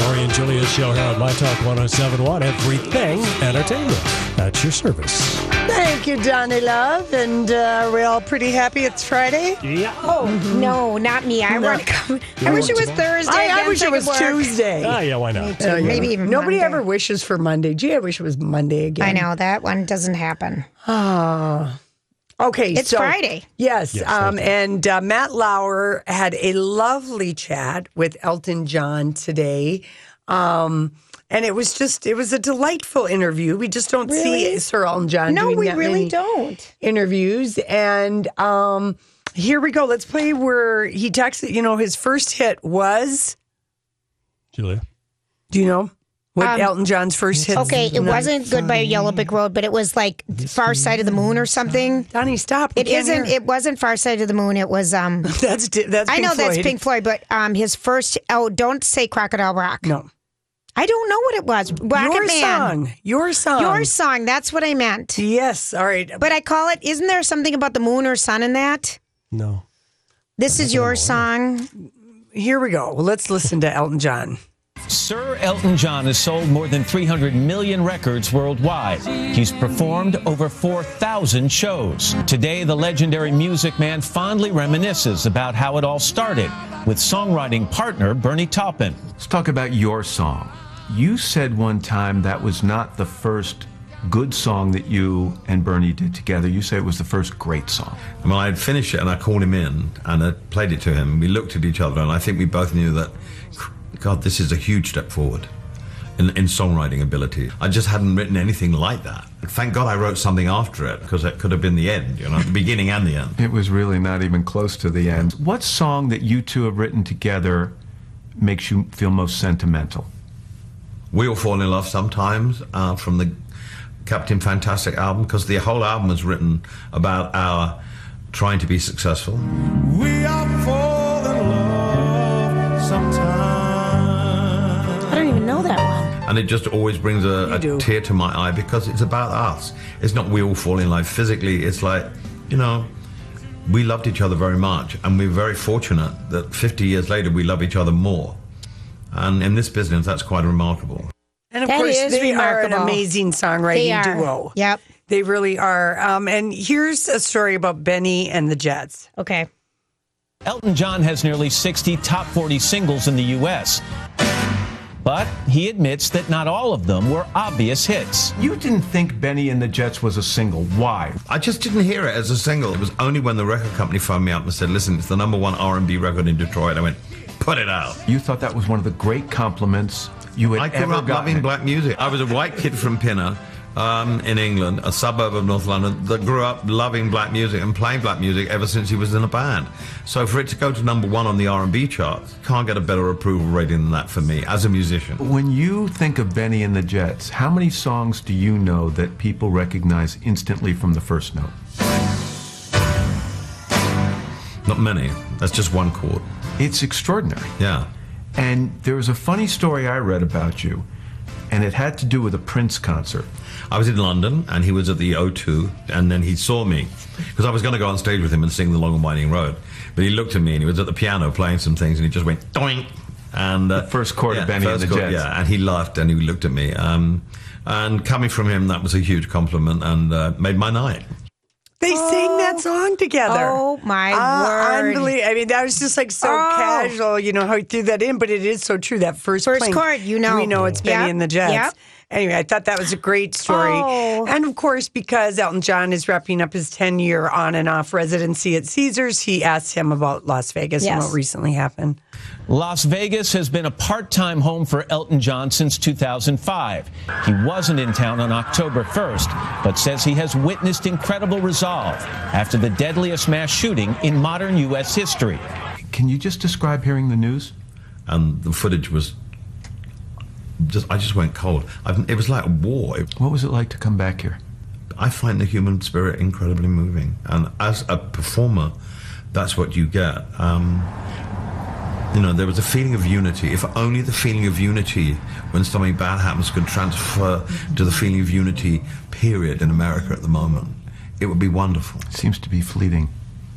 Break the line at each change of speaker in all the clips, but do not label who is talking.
Lori and Julia's show here on My Talk 1071. Everything entertainment at your service.
Thank you, Donnie Love. And uh, we're all pretty happy it's Friday.
Yeah.
Oh no, not me. I want to come. I wish it was Thursday.
I, I wish it was
work.
Tuesday.
Ah, yeah, why not?
Uh, yeah.
Maybe even
Nobody
Monday.
ever wishes for Monday. Gee, I wish it was Monday again.
I know that one doesn't happen.
Ah. Okay,
It's
so-
Friday.
Yes,
Yes,
um, and uh, Matt Lauer had a lovely chat with Elton John today, um, and it was just it was a delightful interview. We just don't see Sir Elton John.
No,
doing
we
that
really
many
don't.
interviews, and um, here we go. Let's play where he texted. You know, his first hit was.
Julia.
Do you know what
Um,
Elton John's first hit?
Okay, it wasn't Goodbye Yellow Brick Road, but it was like Far Side of the Moon or something.
Donnie, stop. We
It
can't hear.
It wasn't Far Side of the Moon. It was. um
That's di- that's.
I
Pink
know that's Pink Floyd, but um his first. Oh, don't say Crocodile Rock.
No,
I don't know what it was. Rocket
your
Man.
song. Your song.
Your song. That's what I meant.
Yes. All right.
But I call it. Isn't there something about the moon or sun in that?
No.
This is your song.
Here we go. Well, let's listen to Elton John.
Sir Elton John has sold more than 300 million records worldwide. He's performed over 4,000 shows. Today, the legendary music man fondly reminisces about how it all started with songwriting partner Bernie Taupin.
Let's talk about your song. You said one time that was not the first good song that you and Bernie did together. You said it was the first great song.
Well, I'd finished it and I called him in and I played it to him. We looked at each other and I think we both knew that, God, this is a huge step forward in, in songwriting ability. I just hadn't written anything like that. Thank God I wrote something after it because it could have been the end, you know, the beginning and the end.
It was really not even close to the end. What song that you two have written together makes you feel most sentimental?
We all fall in love sometimes uh, from the Captain Fantastic album because the whole album was written about our trying to be successful.
We are
And it just always brings a, a tear to my eye because it's about us. It's not we all fall in love physically. It's like, you know, we loved each other very much. And we're very fortunate that 50 years later we love each other more. And in this business, that's quite remarkable.
And of
That
course,
is
they are an
remarkable.
amazing songwriting
They are.
duo.
Yep.
They really are. Um, and here's a story about Bennie and the Jets.
Okay.
Elton John has nearly 60 top 40 singles in the U.S., but he admits that not all of them were obvious hits.
You didn't think Bennie and the Jets was a single. Why?
I just didn't hear it as a single. It was only when the record company phoned me up and said, listen, it's the number one R&B record in Detroit. I went, put it out.
You thought that was one of the great compliments you had
I grew
ever
up
gotten.
loving black music. I was a white kid from Pinner um, in England, a suburb of North London, that grew up loving black music and playing black music ever since he was in a band. So for it to go to number one on the R&B charts, can't get a better approval rating than that for me as a musician.
When you think of Bennie and the Jets, how many songs do you know that people recognize instantly from the first note?
Not many. That's just one chord.
It's extraordinary.
Yeah.
And there was a funny story I read about you, and it had to do with a Prince concert.
I was in London and he was at the O2 and then he saw me because I was going to go on stage with him and sing The Long and Winding Road. But he looked at me and he was at the piano playing some things and he just went doink. And uh,
The first chord of Bennie and the
chord,
Jets.
Yeah, and he laughed and he looked at me. Um, and coming from him, that was a huge compliment and uh, made my night.
They sang that song together.
Oh, my
Ah,
word.
Unbelievable. I mean, that was just like so
Oh.
casual, you know, how he threw that in, but it is so true. That first
First chord, you know.
We know it's Bennie
Yep,
and the Jets.
yep.
Anyway, I thought that was a great story.
Oh.
And of course, because Elton John is wrapping up his 10 year on and off residency at Caesars, he asked him about Las Vegas and what recently happened.
Las Vegas has been a part time home for Elton John since 2005. He wasn't in town on October 1st, but says he has witnessed incredible resolve after the deadliest mass shooting in modern U.S. history.
Can you just describe hearing the news?
And the footage was just, I just went cold. I've, it was like a war.
What was it like to come back here?
I find the human spirit incredibly moving. And as a performer, that's what you get. Um, you know, there was a feeling of unity. If only the feeling of unity when something bad happens could transfer to the feeling of unity, period, in America at the moment, it would be wonderful.
It seems to be fleeting.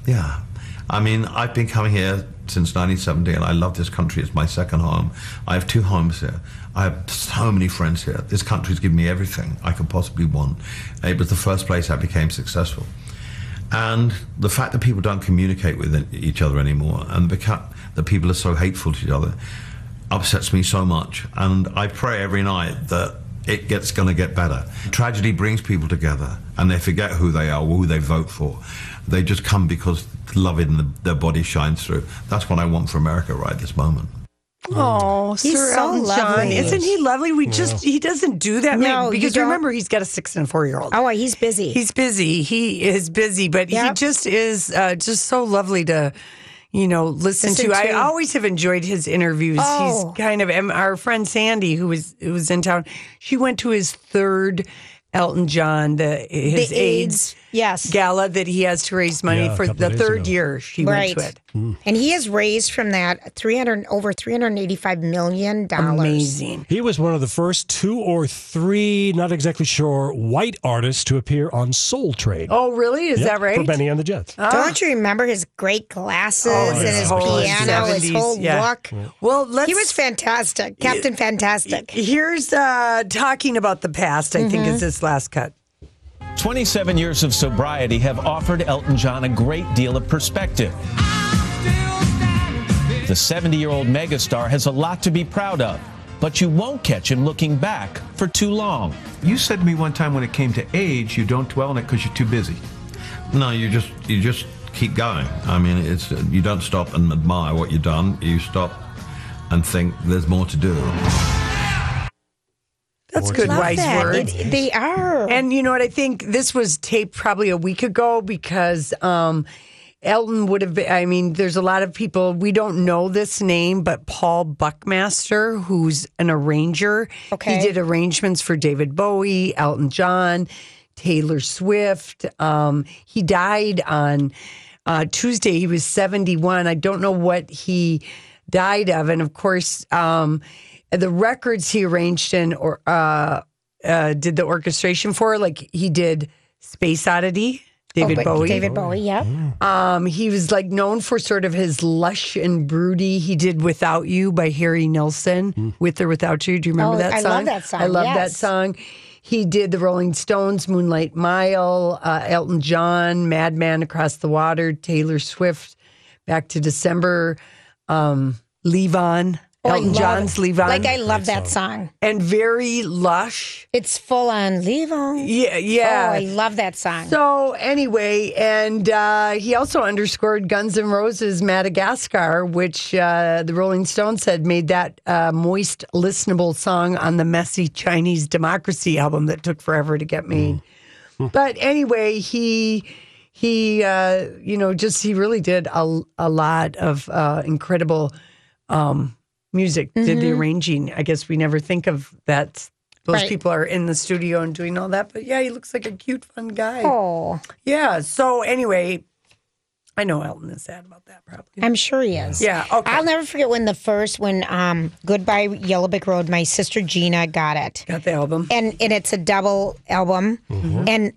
Yeah. I mean, I've been coming here since 1970 and I love this country. It's my second home. I have two homes here. I have so many friends here. This country's given me everything I could possibly want. It was the first place I became successful. And the fact that people don't communicate with each other anymore and that people are so hateful to each other upsets me so much. And I pray every night that it gets going to get better. Tragedy brings people together and they forget who they are who they vote for. They just come because love in the, their body shines through. That's what I want for America right this moment.
Oh,
He's
Sir
so
Elton John.
lovely.
Isn't he lovely? We just, he doesn't do that.
No,
many-
you
because
don't.
remember, he's got a six and four year old.
Oh, he's busy.
He's busy. He is busy, but he
Yep.
just is uh, just so lovely to, you know, listen,
Listen
to. I
to.
always have enjoyed his interviews.
Oh.
He's kind of and our friend Sandy, who was who was in town. She went to his third Elton John, the his
The
AIDS,
AIDS, yes.
gala that he has to raise money
Yeah, a
for
couple
the
days
third
ago.
year. She
right.
went to it.
And he has raised from that 300 over 385 million dollars.
Amazing.
He was one of the first two or three, not exactly sure, white artists to appear on Soul Train.
Oh, really? Is
Yep,
that right?
For Bennie and the Jets.
Don't you remember his great glasses
Oh,
and
his
his
whole
piano, his whole
yeah.
look?
Well, let's.
He was fantastic, Captain Fantastic.
Here's uh, talking about the past. I think
Mm-hmm.
is this last cut.
27 years of sobriety have offered Elton John a great deal of perspective. The 70 year old megastar has a lot to be proud of, but you won't catch him looking back for too long.
You said to me one time when it came to age, you don't dwell on it because you're too busy.
No, you just you just keep going. I mean, it's you don't stop and admire what you've done. You stop and think there's more to do.
That's good,
Love
wise
that.
words.
It- they are.
And you know what? I think this was taped probably a week ago because um, Elton would have been. I mean, there's a lot of people, we don't know this name, but Paul Buckmaster, who's an arranger,
Okay.
he did arrangements for David Bowie, Elton John, Taylor Swift. Um, he died on uh, Tuesday. He was 71. I don't know what he died of. And of course, um, the records he arranged in or uh, uh, did the orchestration for, like he did Space Oddity, David
Oh,
Bowie.
David Bowie, yep.
Um, he was like known for sort of his lush and broody. He did "Without You" by Harry Nilsson, "With or Without You." Do you remember
Oh,
that
I
song?
love that song,
I love that song. He did the Rolling Stones, "Moonlight Mile," uh, Elton John, "Madman Across the Water," Taylor Swift, "Back to December," um, "Levon,"
Oh, I
Elton
love
John's "Levon,"
Like I love that song.
and very lush.
It's full on leave on.
Yeah, yeah.
Oh, I love that song.
So anyway, and uh, he also underscored Guns N' Roses' Madagascar, which uh, the Rolling Stones said made that uh, moist, listenable song on the messy Chinese Democracy album that took forever to get made. but anyway, he he uh, you know just he really did a, a lot of uh, incredible um, music. Did the arranging? I guess we never think of that. Those
Right.
people are in the studio and doing all that, but yeah, he looks like a cute, fun guy.
oh,
Yeah. So anyway, I know Elton is sad about that. Probably.
I'm sure he is.
Yeah. Okay.
I'll never forget when the first when um Goodbye Yellow Brick Road, my sister Gina got it.
Got the album.
And and it's a double album.
Mm-hmm.
And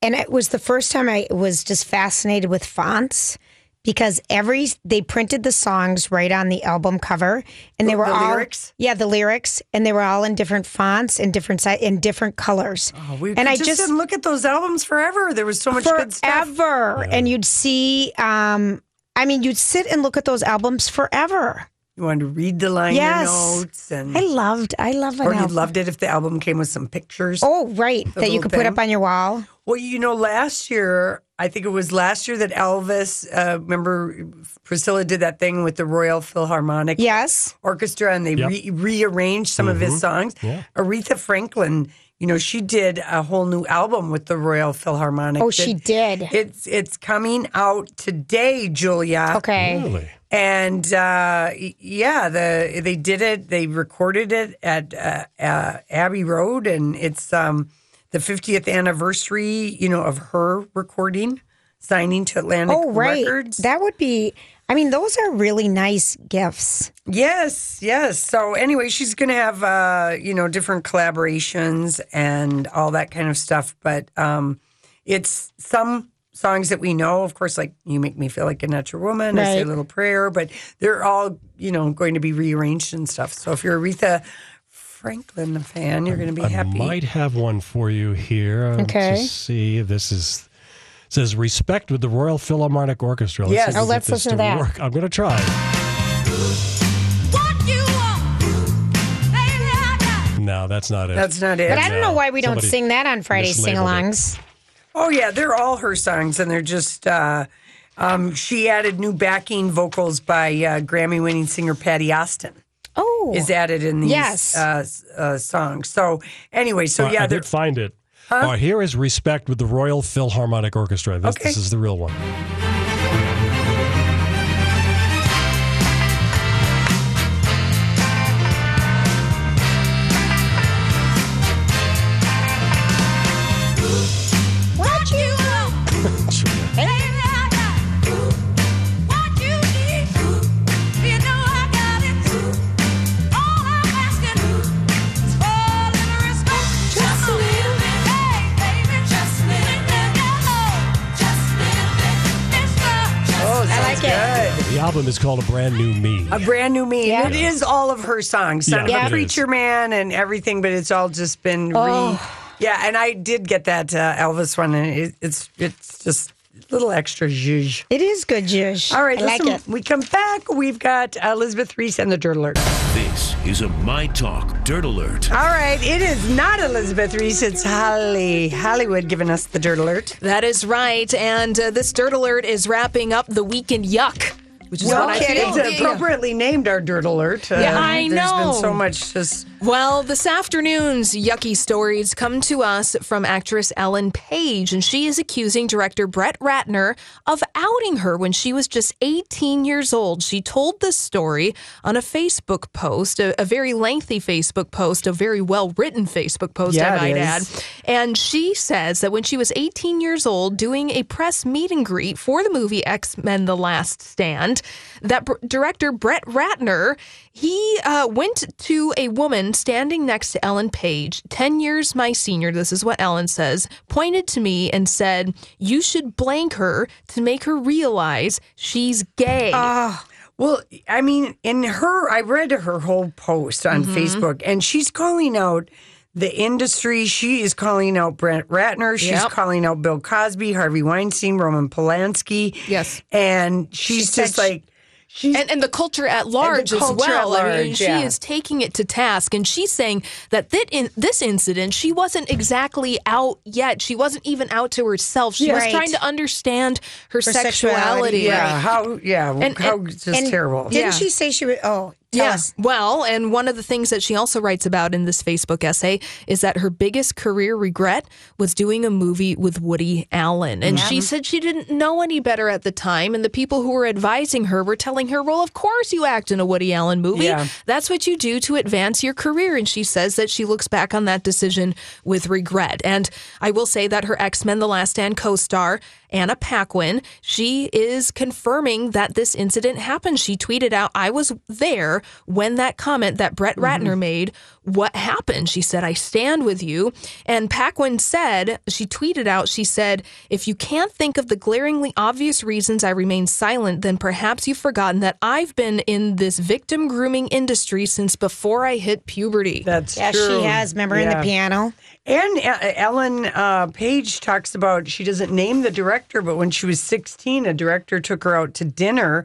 and it was the first time I was just fascinated with fonts because every they printed the songs right on the album cover and they were
the
all
lyrics?
Yeah, the lyrics and they were all in different fonts and different si- in different colors.
Oh, we
and
could
I
just,
just
didn't look at those albums forever. There was so much good stuff.
forever. And you'd see, um, I mean, you'd sit and look at those albums forever.
You wanted to read the liner
Yes.
notes, and
I loved. I love an
or you loved it if the album came with some pictures.
Oh, right. that you
little
could put up on your wall.
Well, you know, last year, I think it was last year that Elvis, uh, remember Priscilla did that thing with the Royal Philharmonic
Yes.
Orchestra and they
Yep.
re- rearranged some of his songs.
Yeah.
Aretha Franklin, you know, she did a whole new album with the Royal Philharmonic.
Oh, she did.
It's it's coming out today, Julia.
Okay.
Really?
And uh, yeah, the they did it. They recorded it at uh, uh, Abbey Road, and it's um, the 50th anniversary, you know, of her recording, signing to Atlantic
Oh, right.
Records.
That would be. I mean, those are really nice gifts.
yes, yes. So anyway, she's going to have uh, you know different collaborations and all that kind of stuff. But um, it's some songs that we know, of course, like "You Make Me Feel Like a Natural Woman," I say a little prayer, but they're all you know going to be rearranged and stuff. So if you're Aretha Franklin fan, you're going to be happy.
I
happy.
might have one for you here. uh,
Okay.
To see if this is says respect with the Royal Philharmonic Orchestra.
Yes.
see if
Oh,
let's listen to that.
Work. I'm going to try. No, that's not it.
That's not it.
But I don't know why we don't
somebody
sing that on Friday
mislabeled
sing-alongs.
Oh yeah, they're all her songs, and they're just. Uh, um, she added new backing vocals by uh, Grammy-winning singer Patti Austin.
Oh,
Is added in these
Yes.
uh, uh, songs. So anyway, so
Uh,
yeah,
I did find it. Uh, here is respect with the Royal Philharmonic Orchestra. This,
Okay.
this is the real one. Album is called A Brand New Me.
A brand new me.
Yeah.
It is all of her songs. Son
Yeah,
of
it
a
is.
Preacher Man and everything, but it's all just been re.
Oh.
Yeah, and I did get that uh, Elvis one, and it, it's it's just a little extra zhuzh.
It is good, Jush.
All right,
I like
listen,
it.
we come back. We've got Elizabeth Reese and the Dirt Alert.
This is a My Talk Dirt Alert.
All right, it is not Elizabeth Reese. It's Holly Hollywood giving us the Dirt Alert.
That is right. And uh, this dirt alert is wrapping up the weekend yuck, which is
Well,
what I
it's
feel.
appropriately named our Dirt Alert. Uh,
Yeah, I
There's
know.
been so much just.
Well, this afternoon's yucky stories come to us from actress Ellen Page, and she is accusing director Brett Ratner of outing her when she was just 18 years old. She told this story on a Facebook post, a, a very lengthy Facebook post, a very well written Facebook post,
Yeah,
I might add. And she says that when she was 18 years old, doing a press meet and greet for the movie X Men The Last Stand, that br- director Brett Ratner, he uh, went to a woman standing next to Ellen Page, 10 years my senior, this is what Ellen says, pointed to me and said, You should blank her to make her realize she's gay.
Well, I mean, in her, I read her whole post on
Mm-hmm.
Facebook, and she's calling out the industry. She is calling out Brent Ratner. She's
Yep.
calling out Bill Cosby, Harvey Weinstein, Roman Polanski.
Yes.
And she's
said
just
she-
like, she's.
and, and the culture at large
culture
as well.
at
I mean, she
yeah.
is taking it to task, and she's saying that that in this incident, she wasn't exactly out yet. She wasn't even out to herself. She was
Right.
trying to understand her,
sexuality,
sexuality.
yeah, how, yeah,
And-
how
and-
just
And
terrible.
Didn't
Yeah.
she say she was? Oh, tell
Yeah. Well, and one of the things that she also writes about in this Facebook essay is that her biggest career regret was doing a movie with Woody Allen. And she mm-hmm. said she didn't know any better at the time. And the people who were advising her were telling her, well, of course you act in a Woody Allen movie.
Yeah.
That's what you do to advance your career. And she says that she looks back on that decision with regret. And I will say that her X Men The Last Stand co star, Anna Paquin, she is confirming that this incident happened. She tweeted out, I was there when that comment that Brett Ratner mm-hmm. made, what happened? She said, I stand with you. And Paquin said, she tweeted out, she said, if you can't think of the glaringly obvious reasons I remain silent, then perhaps you've forgotten that I've been in this victim grooming industry since before I hit puberty.
That's
Yeah,
true.
she has. Remember in the piano?
And uh, Ellen uh, Page talks about she doesn't name the director, but when she was 16, a director took her out to dinner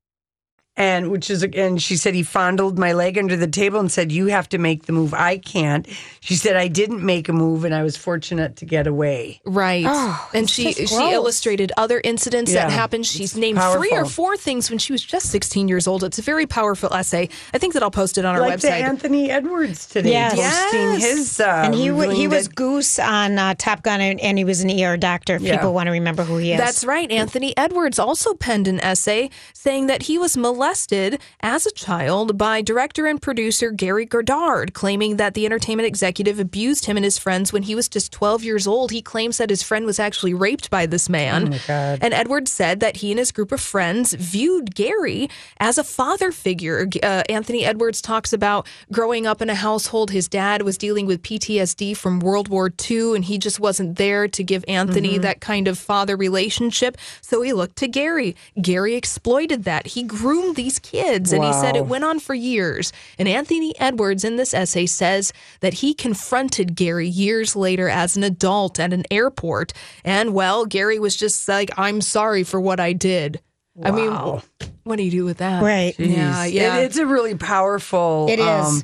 And which is again, she said he fondled my leg under the table and said, "You have to make the move. I can't." She said, "I didn't make a move, and I was fortunate to get away."
Right.
Oh,
and she she illustrated other incidents
Yeah,
that happened. She's
it's
named three or four things when she was just 16 years old. It's a very powerful essay. I think that I'll post it on our
like the
website.
Anthony Edwards today,
Yes.
posting his. Uh,
and he wa- he was
that-
Goose on uh, Top Gun, and, and he was an ER doctor. If
Yeah.
people want to remember who he is.
That's right. Anthony Edwards also penned an essay saying that he was molested as a child by director and producer Gary Goddard, claiming that the entertainment executive abused him and his friends when he was just 12 years old. He claims that his friend was actually raped by this man.
Oh, my God.
And Edwards said that he and his group of friends viewed Gary as a father figure. Uh, Anthony Edwards talks about growing up in a household. His dad was dealing with PTSD from World War II, and he just wasn't there to give Anthony
Mm-hmm.
Mhm.
that kind of father relationship. So he looked to Gary. Gary exploited that. He groomed these kids, and he said it went on for years. And Anthony Edwards in this essay says that he confronted Gary years later as an adult at an airport. And well, Gary was just like, I'm sorry for what I did. I mean, what do you do with that?
Right.
Yeah. Yeah.
It- it's a really powerful.
It is.
Um,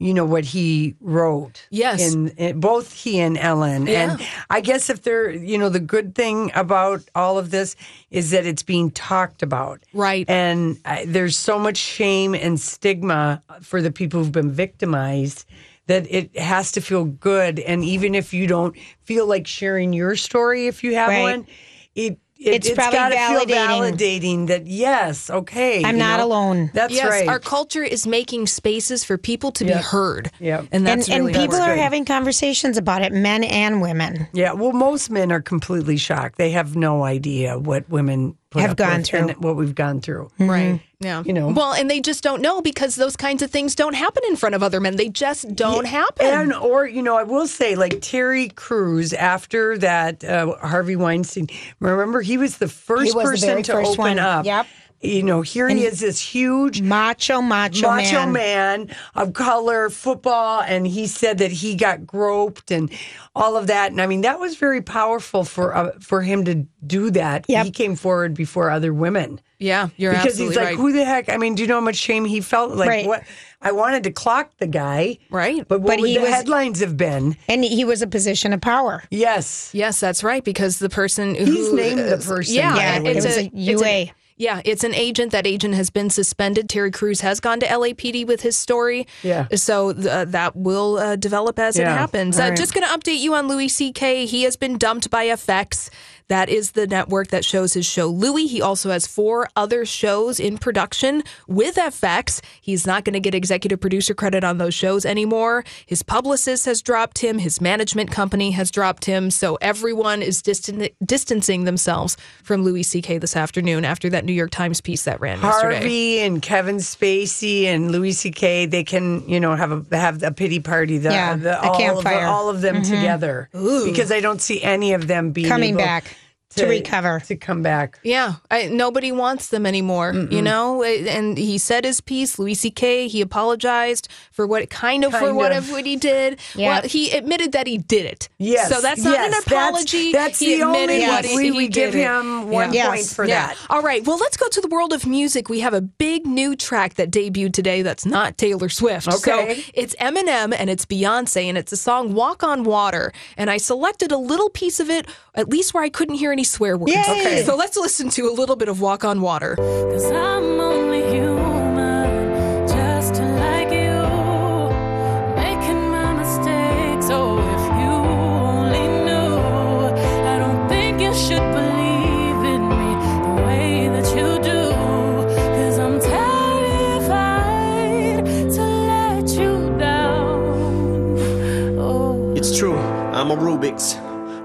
you know what he wrote.
Yes.
In, in both he and Ellen.
Yeah.
And I guess if they're, you know, the good thing about all of this is that it's being talked about.
Right.
And I, there's so much shame and stigma for the people who've been victimized that it has to feel good. And even if you don't feel like sharing your story, if you have
Right.
one, it, it
It's
it's
probably
gotta feel
validating.
validating that yes, okay,
I'm not
know?
alone.
That's
yes,
right.
Our culture is making spaces for people to be heard.
Yep.
And that's
and,
really
and people are
important.
having conversations about it, men and women.
Yeah, well, most men are completely shocked. They have no idea what women put
Have
up
gone
with
through.
and what we've gone through.
Right. Yeah.
You know.
Well, and they just don't know because those kinds of things don't happen in front of other men. They just don't happen.
And or you know, I will say like Terry Crews after that uh, Harvey Weinstein. Remember, he was the first
He was the
person
very
to
first
open
one.
up.
Yep.
You know, here
And
he is, this huge
macho, macho,
macho
man.
man of color football, and he said that he got groped and all of that. And I mean, that was very powerful for uh, for him to do that. He came forward before other women.
Yeah, you're
right.
because
he's like,
right.
who the heck? I mean, do you know how much shame he felt? Like,
Right.
what? I wanted to clock the guy,
right?
But what
But
would
he
the
was-
headlines have been?
And he was a position of power.
Yes,
Yes, that's right. Because the person who
He's named the person,
Yeah,
by the way.
it's
It was a
it's an-
UA.
Yeah, it's an agent. That agent has been suspended. Terry Crews has gone to LAPD with his story.
Yeah.
So uh, that will uh, develop as it happens. Uh,
right.
just going to update you on Louis C.K. He has been dumped by FX. That is the network that shows his show Louis. He also has four other shows in production with FX. He's not going to get executive producer credit on those shows anymore. His publicist has dropped him. His management company has dropped him. So everyone is distan- distancing themselves from Louis C.K. this afternoon after that New York Times piece that ran yesterday.
Harvey and Kevin Spacey and Louis C.K. They can, you know, have a have a pity party. The,
Yeah,
the,
a
all,
campfire.
Of the, all of them
Mhm.
together, because I don't see any of them being
Coming
able
back to recover.
to come back.
Yeah, I, nobody wants them anymore, you know. And he said his piece, Louis C.K. He apologized for what kind of for
Kind
what
of.
of what he did.
Yeah.
Well, he admitted that he did it.
Yes,
so that's not an
yes, that's-
apology.
that's
he
the only
admitted
one.
what he,
We-
he
we give
did it.
him one
Yeah.
point for
Yeah.
that.
All right. Well, let's go to the world of music. We have a big new track that debuted today. That's not Taylor Swift.
Okay.
So it's Eminem and it's Beyonce and it's the song "Walk on Water." And I selected a little piece of it, at least where I couldn't hear any swear words.
Yay.
Okay. So let's listen to a little bit of "Walk on Water."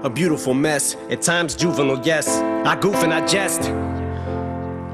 A beautiful mess, at times juvenile, yes. I goof and I jest.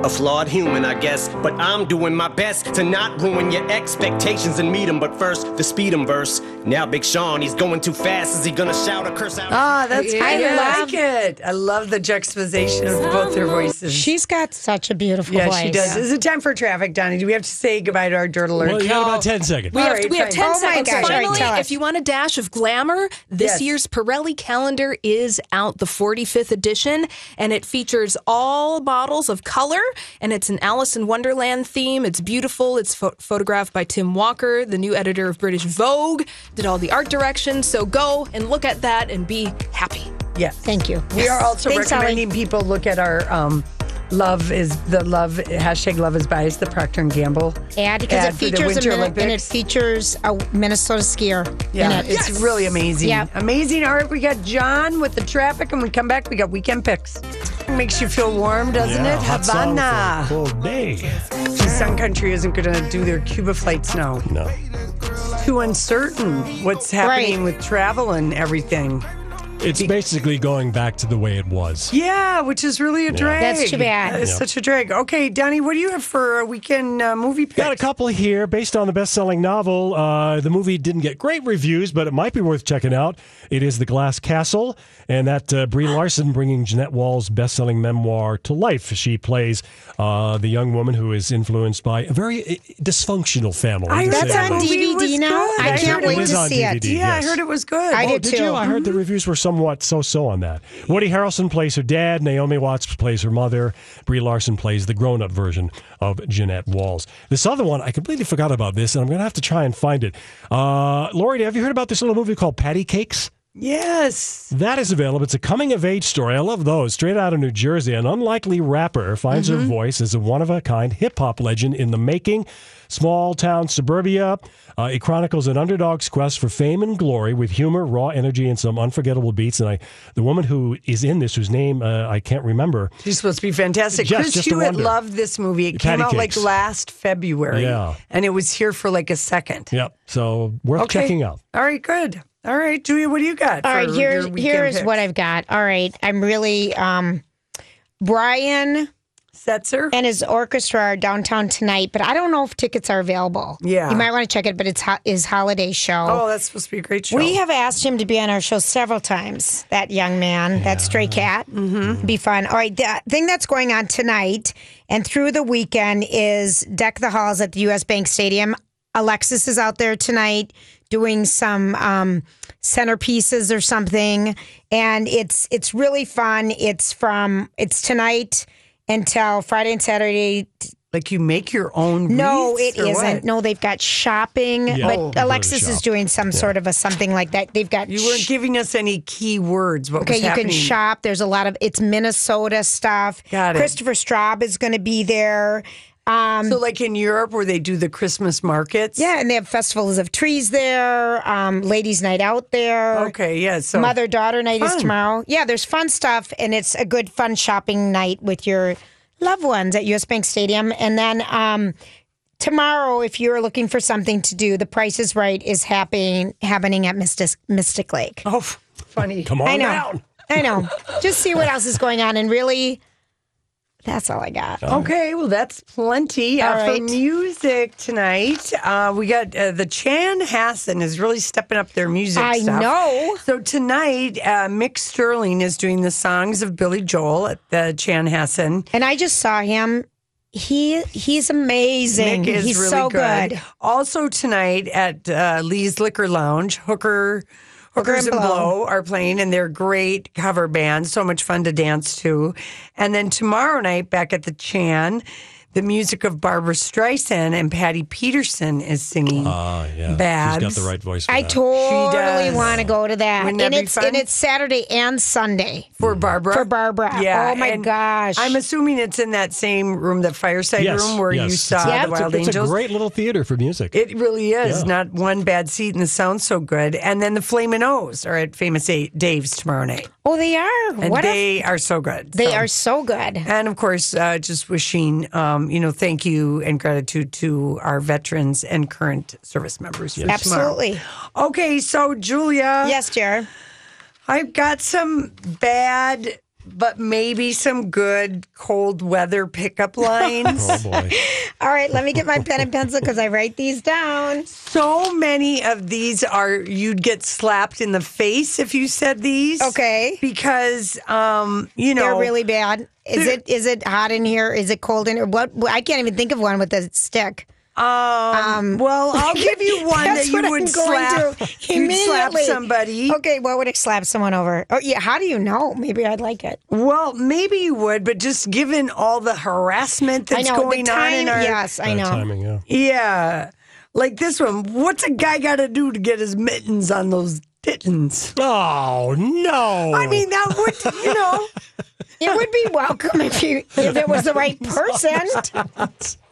A flawed human, I guess, but I'm doing my best to not ruin your expectations and meet 'em. But first, the speed 'em verse. Now, Big Sean, he's going too fast. Is he gonna shout or curse out?
Ah, that's
I
good. I like it. I love the juxtaposition of both their voices.
She's got such a beautiful voice.
yeah,
voice.
she does. Is it time for traffic, Donnie? Do we have to say goodbye to our dirt alert?
Well, you got about 10 seconds.
We
All
have,
right,
we have
fine.
10
Oh my
seconds.
gosh,
Finally,
tell us.
if you want a dash of glamour, this
Yes.
year's Pirelli calendar is out, the 45th edition, and it features all bottles of color, and it's an Alice in Wonderland theme. It's beautiful. It's pho- photographed by Tim Walker, the new editor of British Vogue, did all the art direction. So go and look at that and be happy.
Yes.
Thank you.
We are also
Thanks, Allie.
recommending people look at our um, love is the love hashtag love is biased the Procter and Gamble
ad because
ad
it
for the
features a
Winter
minute, and it features a Minnesota skier
Yeah,
in it.
it's really amazing.
Yep.
Amazing. art. we got John with the traffic, and we come back, we got weekend picks. Makes you feel warm, doesn't
Yeah,
it?
hot song for a
Havana.
cold day.
Gee, Sun Country isn't going to do their Cuba flights now.
No.
Too uncertain what's happening
Right.
with travel and everything.
It's basically going back to the way it was.
Yeah, which is really a drag.
That's too bad.
It's
Yeah.
such a drag. Okay, Donnie, what do you have for a weekend uh, movie pick?
Got a couple here based on the best selling novel. Uh, the movie didn't get great reviews, but it might be worth checking out. It is The Glass Castle, and that uh, Brie Larson bringing Jeannette Walls' best selling memoir to life. She plays uh, the young woman who is influenced by a very uh, dysfunctional family.
I
to
heard
say
That's
the
on
least.
DVD now.
good.
I
I
can't
heard it
wait
was
to
on
see
DVD.
it.
yeah,
yes.
I heard it was good.
I
Oh,
did
did
too.
you? I heard the reviews were somewhat so-so on that. Woody Harrelson plays her dad. Naomi Watts plays her mother. Brie Larson plays the grown-up version of Jeannette Walls. This other one, I completely forgot about this, and I'm going to have to try and find it. Uh, Lori, have you heard about this little movie called Patti Cake$?
Yes.
That is available. It's a coming of age story. I love those. Straight out of New Jersey, an unlikely rapper finds her voice as a one of a kind hip hop legend in the making. Small town suburbia. Uh, it chronicles an underdog's quest for fame and glory with humor, raw energy, and some unforgettable beats. And I, the woman who is in this, whose name uh, I can't remember,
She's supposed to be fantastic.
Yes,
Chris Hewitt loved this movie. It
Patty
came out
cakes.
like last February.
Yeah.
And it was here for like a second.
Yep. So worth
Okay.
checking out.
All right, good. All right, Julia, what do you got?
All right,
for
here's
your
here's
picks?
what I've got. All right, I'm really um, Brian
Setzer
and his orchestra are downtown tonight, but I don't know if tickets are available.
Yeah.
you might want to check it. But it's ho- his holiday show.
Oh, that's supposed to be a great show.
We have asked him to be on our show several times. That young man, that stray cat, mm-hmm. be fun. All right, the thing that's going on tonight and through the weekend is deck the halls at the U.S. Bank Stadium. Alexis is out there tonight doing some um, centerpieces or something, and it's it's really fun. It's from it's tonight until Friday and Saturday.
like you make your own.
No,
wreaths
it
or
isn't.
what?
No, they've got shopping,
Yeah.
but
Oh, go to the
Alexis is doing some sort of a something like that. They've got
You weren't giving us any key words. What
Okay,
was
you
happening?
can shop. There's a lot of it's Minnesota stuff.
Got it.
Christopher Straub is going to be there. Um,
So, like in Europe, where they do the Christmas markets.
yeah, and they have festivals of trees there. Um, ladies' night out there.
Okay. Yeah. So
Mother daughter night is tomorrow. Yeah, there's fun stuff, and it's a good fun shopping night with your loved ones at US Bank Stadium. And then um, tomorrow, if you're looking for something to do, The Price is Right is happening happening at Mystic, Mystic Lake.
Oh, funny.
Come on
I know.
down.
I know. Just see what else is going on, and really, that's all I got.
Okay, well, that's plenty uh,
All
for
right.
music tonight. Uh, we got uh, the Chanhassen is really stepping up their music.
I
stuff.
know.
So tonight, uh, Mick Sterling is doing the songs of Billy Joel at the Chanhassen.
And I just saw him. He he's amazing.
Mick is
he's
really
so
good.
good.
Also tonight at uh, Lee's Liquor Lounge, Hooker. Hookers
and
and
Blow.
Blow are playing, and they're great cover band. So much fun to dance to. And then tomorrow night, back at the Chan, the music of Barbara Streisand and Patty Peterson is singing.
Ah, yeah.
Babs.
She's got the right voice for
I
that.
totally
does.
want to go to that.
Wouldn't that
and
be
it's and it's Saturday and Sunday
for Barbara.
for Barbara.
Yeah.
Oh my
and
gosh.
I'm assuming it's in that same room, the fireside
yes,
room where
yes.
you saw
a-
the
Yep.
it's a-
Wild
it's
Angels.
a great little theater for music.
It really is.
Yeah.
Not one bad seat, and the sound's so good. And then the Flamin' Oh's are at Famous A- Dave's tomorrow night.
oh, they are.
And
what
they are so good.
they
So-
are so good.
And of course, uh, just wishing, um, Um, you know, thank you and gratitude to our veterans and current service members for tomorrow.
Absolutely.
Okay, so Julia.
Yes, Jared.
I've got some bad, but maybe some good cold weather pickup lines.
Oh boy.
All right, let me get my pen and pencil because I write these down.
So many of these are you'd get slapped in the face if you said these.
Okay.
Because um, you know
They're really bad. Is
They're-
it is it hot in here? Is it cold in here? What I can't even think of one with a stick.
Um, well, I'll give you one that you would
I'm
slap.
to
You'd slap somebody.
Okay, what would it slap someone over? Oh yeah, how do you know? Maybe I'd like it.
Well, maybe you would, but just given all the harassment that's
know
going
the
on
time.
in our
yes, I know.
timing, yeah.
Yeah. Like this one. What's a guy got to do to get his mittens on those tittens?
Oh no!
I mean, that would, you know.
It would be welcome if you if it was the right person.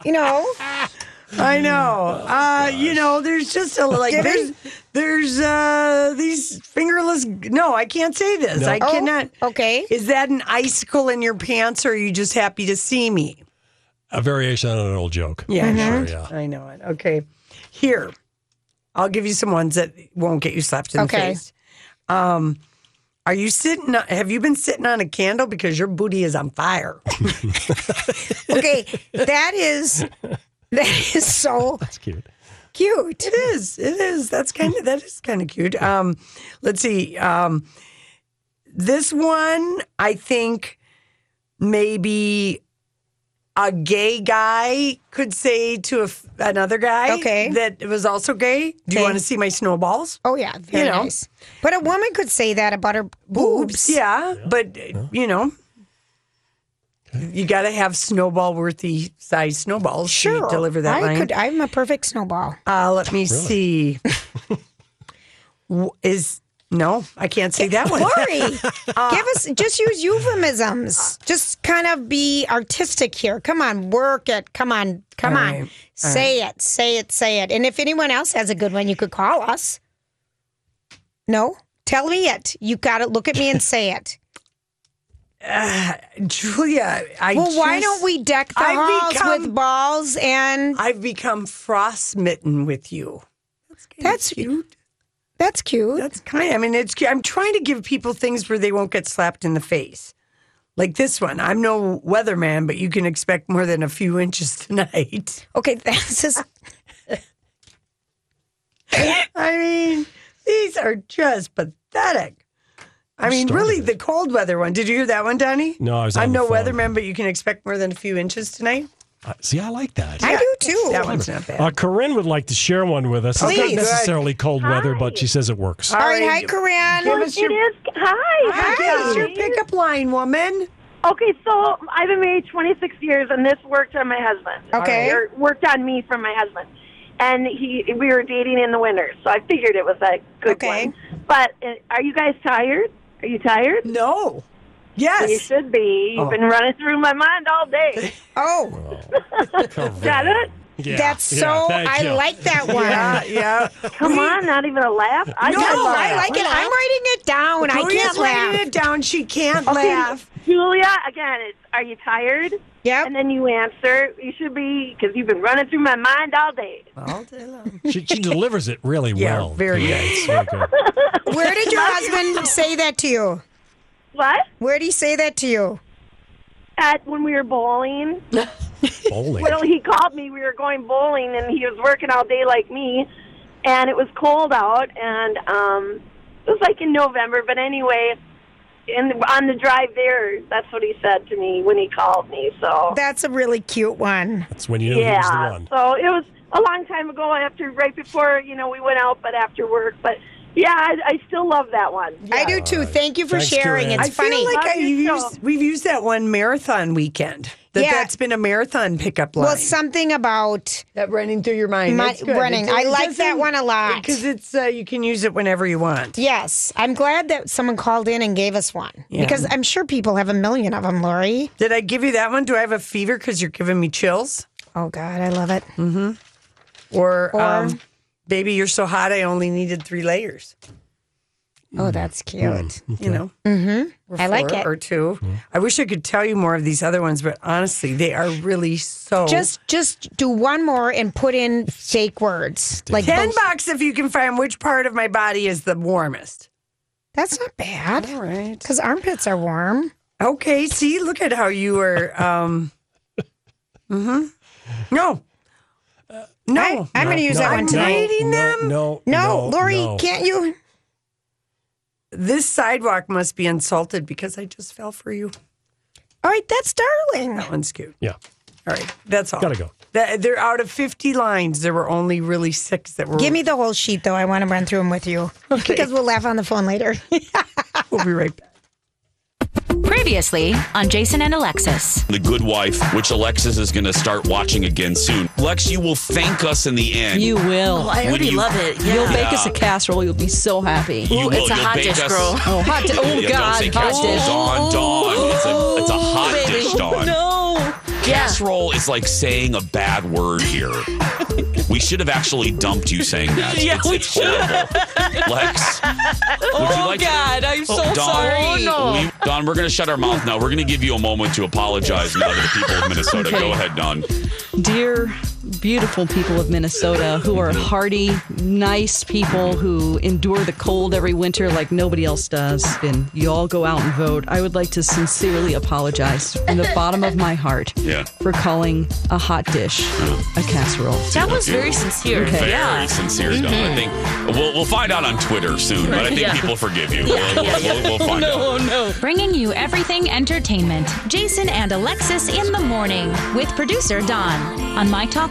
You know.
I know. Uh, you know, there's just a like there's there's uh these fingerless no, I can't say this.
No.
I
Oh,
cannot.
okay.
Is that an icicle in your pants or are you just happy to see me?
a variation on an old joke.
Yeah,
Sure, yeah.
I know it. Okay. Here. I'll give you some ones that won't get you slapped in
Okay.
the face. Um are you sitting on, have you been sitting on a candle because your booty is on fire?
Okay, that is that is so
That's cute.
cute.
It is. It is. That's kind of that is kind of cute. Um, let's see. Um, this one, I think maybe a gay guy could say to a f another guy
Okay.
that was also gay. Do you
Okay.
want to see my snowballs?
Oh yeah, very
You know.
nice. But a woman could say that about her boobs.
Yeah, but uh, you know. You got to have snowball worthy size snowballs
Sure.
to deliver that
I
line.
could. I'm a perfect snowball.
Uh, let me see. Is no, I can't say that one.
Lori, give us just use euphemisms. Just kind of be artistic here. Come on, work it. Come on, come
All
on.
right. All
Say it, say it, say it. And if anyone else has a good one, you could call us. No, tell me it. You got to look at me and say it.
Uh, Julia, I
well, why don't we deck the
I've
halls
become-
with balls and
I've become frost frostmitten with you.
that's
cute.
That's cute.
That's kind. Of, I mean, it's. cute. I'm trying to give people things where they won't get slapped in the face, like this one. I'm no weatherman, but you can expect more than a few inches tonight.
okay. That's just
I mean, these are just pathetic. I mean, really,
it.
the cold weather one. Did you hear that one, Donnie?
No, I was on
I'm
the
no weatherman, but you can expect more than a few inches tonight.
Uh, see, I like that.
I do too.
That one's not bad.
Uh, Corinne would like to share one with us. It's not necessarily cold weather, but she says it works.
all right. Hi, Corinne.
Give us your,
It is. Hi.
Hi, give us your pickup line, woman.
Okay, so I've been married 26 years, and this worked on my husband.
Okay.
Or worked on me from my husband. And he, we were dating in the winter, so I figured it was a good
Okay.
one. But uh, are you guys tired? Are you tired?
No. Yes.
You should be. You've
Oh.
been running through my mind all day.
Oh, oh.
Got it?
Yeah,
that's so.
thank
I
you.
like that one.
Yeah, yeah.
Come on, not even a laugh. I
No,
laugh.
I like it. I'm writing it down. I can't
writing
laugh.
it down. She can't
Okay,
laugh.
Julia, again, it's, are you tired?
Yep.
And then you answer, you should be, because you've been running through my mind all day.
All day long.
She, she delivers it really
Yeah,
well.
very good.
It's very good.
Where did your husband say that to you?
What?
Where did he say that to you?
At when we were bowling.
Bowling.
Well, he called me. We were going bowling, and he was working all day like me, and it was cold out, and um, it was like in November. But anyway, in on the drive there, that's what he said to me when he called me. So
That's a really cute one.
That's when you know he was the
yeah,
one.
so it was a long time ago. After right before you know we went out, but after work. But yeah, I, I still love that one.
I do too. Thank you for
Thanks,
sharing.
Corinne.
It's
I
funny.
feel like I
your
used, we've used that one marathon weekend. That
Yeah.
that's been a marathon pickup line.
well, something about
that running through your mind.
My-
That's good.
running. I like that one a lot.
because it's uh, you can use it whenever you want.
yes. I'm glad that someone called in and gave us one
Yeah.
because I'm sure people have a million of them, Lori.
Did I give you that one? Do I have a fever because you're giving me chills?
Oh God, I love it.
Or,
Or-
um, baby, you're so hot. I only needed three layers.
Oh, that's cute.
You know,
Mm-hmm. I like
four
it.
Or two. I wish I could tell you more of these other ones, but honestly, they are really so.
Just just do one more and put in fake words like
ten
those-
bucks if you can find which part of my body is the warmest.
That's not bad.
All right.
Because armpits are warm.
Okay. See, look at how you were. Um, mm-hmm. No. No.
I, am going to use
no,
that one tonight.
Rating
no,
them?
No,
No,
no,
Lori,
no.
can't you?
This sidewalk must be insulted because I just fell for you.
All right, that's darling.
That one's cute.
Yeah.
All right. That's all.
Gotta go.
That, they're out of 50 lines. There were only really six that were.
Give me the whole sheet, though. I want to run through them with you. Because we'll laugh on the phone later.
We'll be right back.
Previously on Jason and Alexis.
The Good Wife, which Alexis is going to start watching again soon. Lex, you will thank us in the end.
You will.
Oh, I already
you-
love it. Yeah.
You'll bake us a casserole. You'll be so happy.
You
Ooh,
will.
it's a hot dish, girl.
Oh, hot di- oh,
Yeah,
God.
Don't say
hot dish.
Dawn. Dawn. It's a, it's a hot oh,
baby.
dish, Dawn.
No.
Casserole is like saying a bad word here. we should have actually dumped you saying that.
Yeah,
it's,
we
it's horrible. Lex, would
Oh,
you like to-
God. I'm so
Dawn,
sorry.
we- oh, Dawn, we're going to shut our mouth now. We're going to give you a moment to apologize now to the people of Minnesota.
Okay.
Go ahead, Don.
Dear beautiful people of Minnesota who are hardy, nice people who endure the cold every winter like nobody else does, and you all go out and vote, I would like to sincerely apologize from the bottom of my heart
Yeah.
for calling a hot dish a casserole.
That was very sincere.
Okay.
Very
Yeah.
sincere, Dawn. I think we'll, we'll find out on Twitter soon, but I think
Yeah.
people forgive you. We'll, we'll, we'll, we'll find out.
Oh, no.
Bringing you everything entertainment. Jason and Alexis in the morning with producer Don on My Talk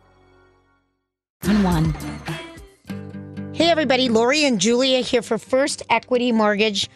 On one.
Hey, everybody. Lori and Julia here for First Equity Mortgage.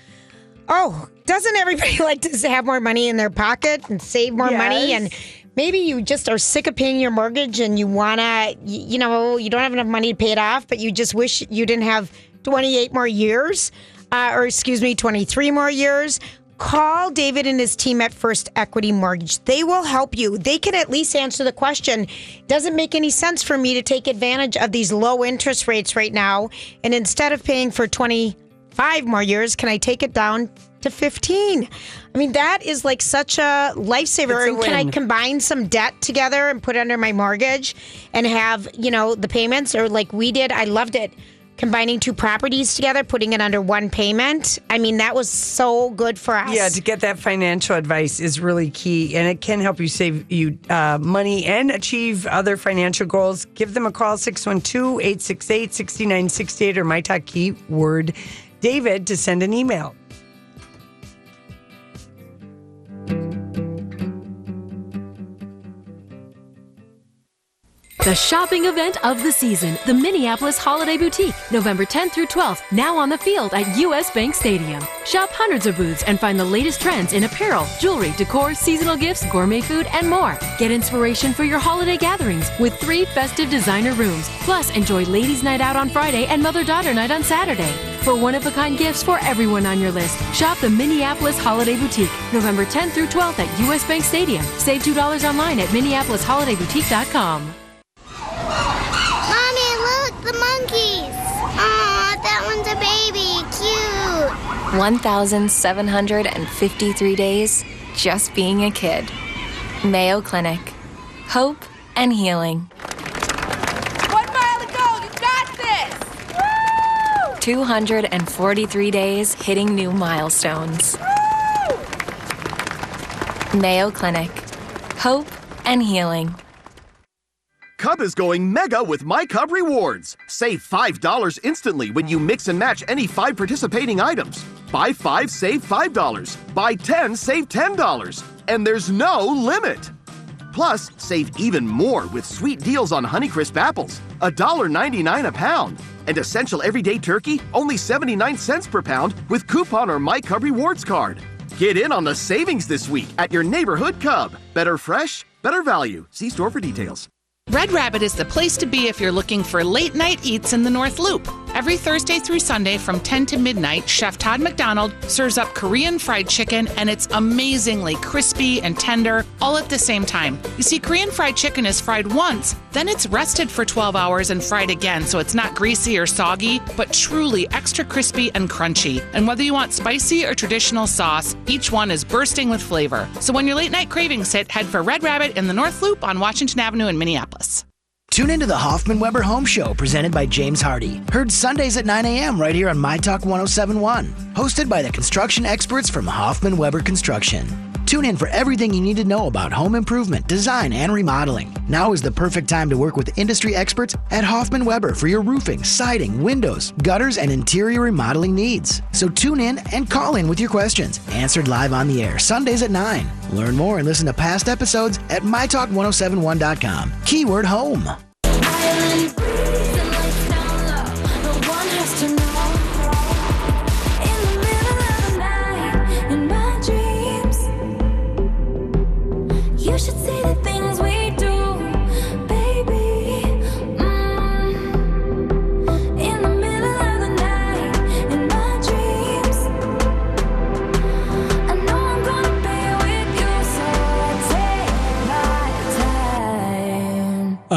Oh, doesn't everybody like to have more money in their pocket and save more money? And maybe you just are sick of paying your mortgage and you want to, you know, you don't have enough money to pay it off, but you just wish you didn't have 28 more years, uh, or excuse me, 23 more years. Call David and his team at First Equity Mortgage. They will help you. They can at least answer the question Doesn't make any sense for me to take advantage of these low interest rates right now? And instead of paying for 25 more years, can I take it down to 15? I mean, that is like such a lifesaver.
A
and can I combine some debt together and put it under my mortgage and have, you know, the payments or like we did? I loved it. Combining two properties together, putting it under one payment. I mean, that was so good for us.
Yeah, to get that financial advice is really key, and it can help you save you uh, money and achieve other financial goals. Give them a call 612-868-6968 or my talk keyword David to send an email.
The shopping event of the season, the Minneapolis Holiday Boutique, November 10th through 12th, now on the field at US Bank Stadium. Shop hundreds of booths and find the latest trends in apparel, jewelry, decor, seasonal gifts, gourmet food, and more. Get inspiration for your holiday gatherings with three festive designer rooms. Plus, enjoy Ladies' Night Out on Friday and Mother Daughter Night on Saturday. For one of a kind gifts for everyone on your list, shop the Minneapolis Holiday Boutique, November 10th through 12th at US Bank Stadium. Save $2 online at MinneapolisHolidayBoutique.com.
Mommy, look, the monkeys. Aw, that one's a baby. Cute.
1,753 days just being a kid. Mayo Clinic. Hope and healing.
One mile to go. You got this. Woo!
243 days hitting new milestones. Woo! Mayo Clinic. Hope and healing.
Cub is going mega with My Cub Rewards. Save $5 instantly when you mix and match any five participating items. Buy five, save $5. Buy 10, save $10. And there's no limit. Plus, save even more with sweet deals on Honeycrisp apples, $1.99 a pound. And Essential Everyday Turkey, only 79 cents per pound with coupon or My Cub Rewards card. Get in on the savings this week at your neighborhood Cub. Better fresh, better value. See store for details.
Red Rabbit is the place to be if you're looking for late night eats in the North Loop. Every Thursday through Sunday from 10 to midnight, Chef Todd McDonald serves up Korean fried chicken, and it's amazingly crispy and tender all at the same time. You see, Korean fried chicken is fried once, then it's rested for 12 hours and fried again, so it's not greasy or soggy, but truly extra crispy and crunchy. And whether you want spicy or traditional sauce, each one is bursting with flavor. So when your late night cravings hit, head for Red Rabbit in the North Loop on Washington Avenue in Minneapolis.
Tune into the Hoffman Weber Home Show presented by James Hardie. Heard Sundays at 9 a.m. right here on My Talk 1071. Hosted by the construction experts from Hoffman Weber Construction. Tune in for everything you need to know about home improvement, design, and remodeling. Now is the perfect time to work with industry experts at Hoffman Weber for your roofing, siding, windows, gutters, and interior remodeling needs. So tune in and call in with your questions. Answered live on the air, Sundays at 9. Learn more and listen to past episodes at mytalk1071.com. Keyword home.
You should see the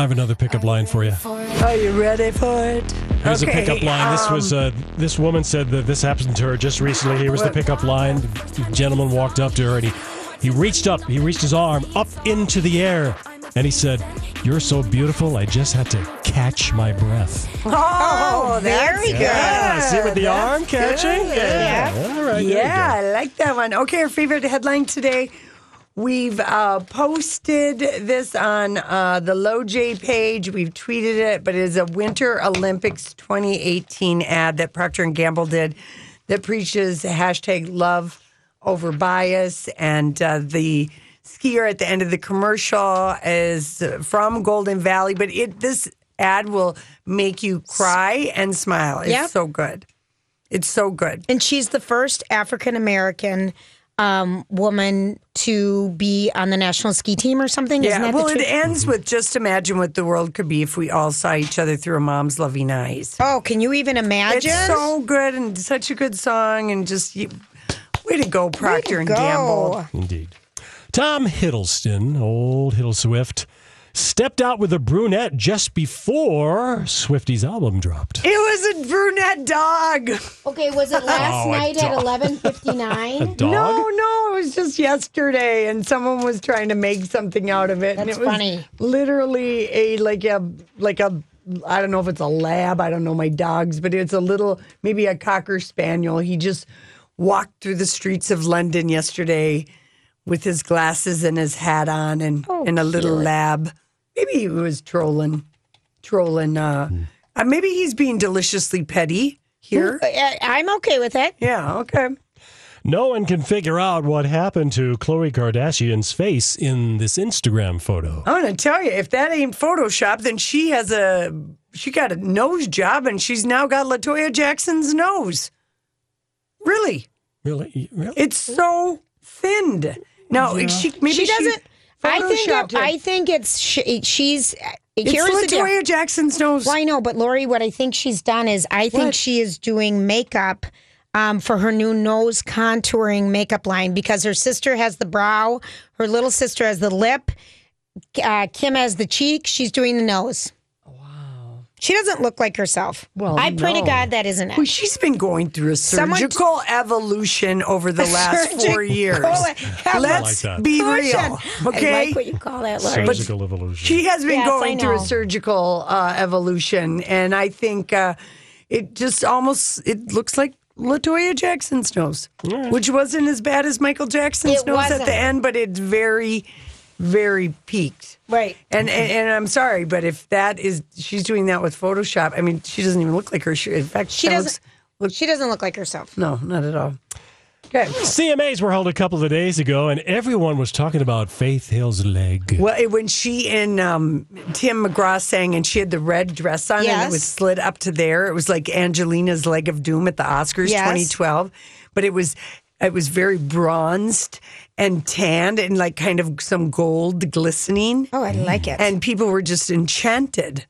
have another pickup line for you.
Are you ready for it?
Here's
Okay,
a pickup line. This was
um,
uh, this woman said that this happened to her just recently. Here was the pickup line. The gentleman walked up to her and he he reached up. He reached his arm up into the air and he said, "You're so beautiful. I just had to catch my breath."
Oh,
very
that's
good.
Yeah, see with the
That's
arm catching?
good.
Yeah. All right,
Yeah, I like that one. Okay, our favorite headline today. We've uh, posted this on uh, the Low J page. We've tweeted it, but it is a Winter Olympics 2018 ad that Procter and Gamble did that preaches hashtag love over bias. And uh, the skier at the end of the commercial is from Golden Valley, but it this ad will make you cry and smile. It's
Yep.
so good. It's so good.
And she's the first African American um, woman to be on the national ski team or something. Isn't
Yeah,
that
well,
the
it ends with just imagine what the world could be if we all saw each other through a mom's loving eyes.
Oh, can you even imagine?
It's so good and such a good song, and just you, way to go, Procter and Gamble.
Indeed. Tom Hiddleston, old Hiddleswift, stepped out with a brunette just before Swifty's album dropped.
It was a brunette dog.
Okay, was it last
Oh,
night at eleven fifty nine?
No, no, it was just yesterday, and someone was trying to make something out of it. and
That's
it was
funny.
Literally a like a like a I don't know if it's a lab. I don't know my dogs, but it's a little maybe a cocker spaniel. He just walked through the streets of London yesterday with his glasses and his hat on, and oh, in a little
cute.
lab. Maybe he was trolling, trolling. Uh, uh, maybe he's being deliciously petty here.
I'm okay with it.
Yeah. Okay.
No one can figure out what happened to Khloe Kardashian's face in this Instagram photo.
I'm gonna tell you, if that ain't Photoshop, then she has a she got a nose job, and she's now got Latoya Jackson's nose. Really,
Really? really?
it's so thinned. Now
Yeah.
she maybe
she doesn't. I think. It, I think it's she, she's.
It's
here's.
Latoya Jackson's nose.
Well, I know, but Lori, what I think she's done is I think
What?
she is doing makeup um, for her new nose contouring makeup line because her sister has the brow, her little sister has the lip, uh, Kim has the cheek. She's doing the nose. Wow. She doesn't look like herself.
Well,
I pray to. God that isn't it.
Well, she's been going through a
Someone-
surgical evolution over the last four years.
evolution.
Let's
like
be real, okay?
I like what you call that, Lori.
Surgical evolution.
She has been
Yes,
going through a surgical uh, evolution, and I think uh, it just almost it looks like Latoya Jackson's nose, which wasn't as bad as Michael Jackson's
It
nose at
wasn't.
the end, but it's very very peaked.
Right.
And, and and I'm sorry, but if that is she's doing that with Photoshop, I mean, she doesn't even look like her. She, in fact,
She
kinda
doesn't. she doesn't look like herself.
No, not at all. Okay.
CMAs were held a couple of days ago, and everyone was talking about Faith Hill's leg.
Well, it, when she and um, Tim McGraw sang, and she had the red dress on, and it was slid up to there. It was like Angelina's leg of doom at the Oscars
Yes.
2012, but it was it was very bronzed and tanned and like kind of some gold glistening.
Oh, I like it.
And people were just enchanted.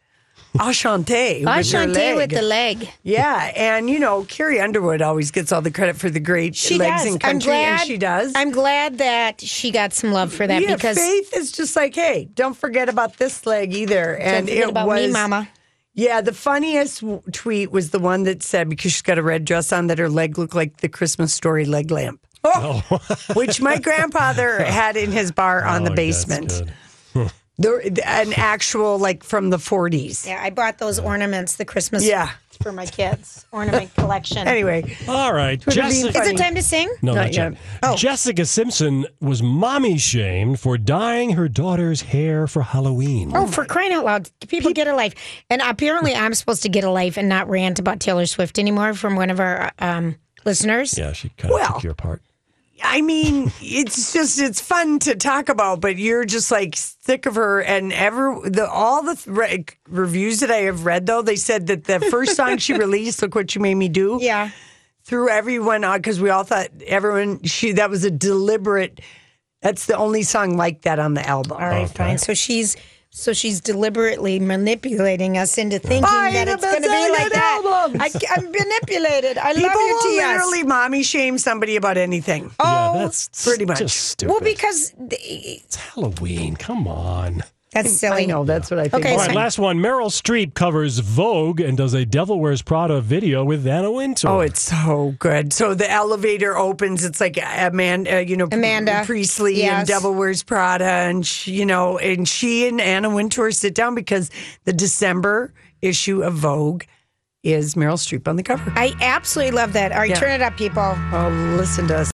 Her
Enchanté with the leg.
Yeah, and you know, Carrie Underwood always gets all the credit for the great
She
legs
does.
in country,
glad
and she does.
I'm glad that she got some love for that
yeah,
because
Faith is just like, hey, don't forget about this leg either. And
forget
it
about
was,
me, Mama.
Yeah, the funniest tweet was the one that said because she's got a red dress on that her leg looked like the Christmas story leg lamp. Oh, which my grandfather had in his bar on the
Oh, that's
basement.
good.
The, an actual like from the 40s.
yeah, I bought those ornaments, the Christmas
Yeah.
for my kids ornament collection.
Anyway,
All right, Jessica.
is it time to sing?
No,
Not
not, yet.
yet. Oh.
Jessica Simpson was mommy shamed for dyeing her daughter's hair for Halloween.
Oh, for crying out loud. People get a life. And apparently, I'm supposed to get a life and not rant about Taylor Swift anymore from one of our um, listeners.
Yeah, she kind of
Well,
took your part.
I mean, it's just it's fun to talk about, but you're just like sick of her. And ever the all the re- reviews that I have read, though, they said that the first song she released, "Look What You Made Me Do,"
Yeah.
threw everyone out because we all thought everyone she that was a deliberate. That's the only song like that on the album.
All right, fine. So she's so she's deliberately manipulating us into thinking
Fine,
that it's going to be like that.
albums.
I, am manipulated. I
People
love you,
will
Tias.
literally mommy shame somebody about anything.
Oh,
yeah, that's
pretty much.
just stupid.
well, because
it's Halloween. Come on.
That's silly.
I know that's what I think.
Okay,
All
so-
right, last one. Meryl Streep covers Vogue and does a Devil Wears Prada video with Anna Wintour.
Oh, it's so good. So the elevator opens. It's like Amanda, uh, you know,
Amanda.
Priestly
Yes.
and Devil Wears Prada, and she, you know, and she and Anna Wintour sit down because the December issue of Vogue is Meryl Streep on the cover.
I absolutely love that. All right,
Yeah.
turn it up, people.
Oh, listen to us.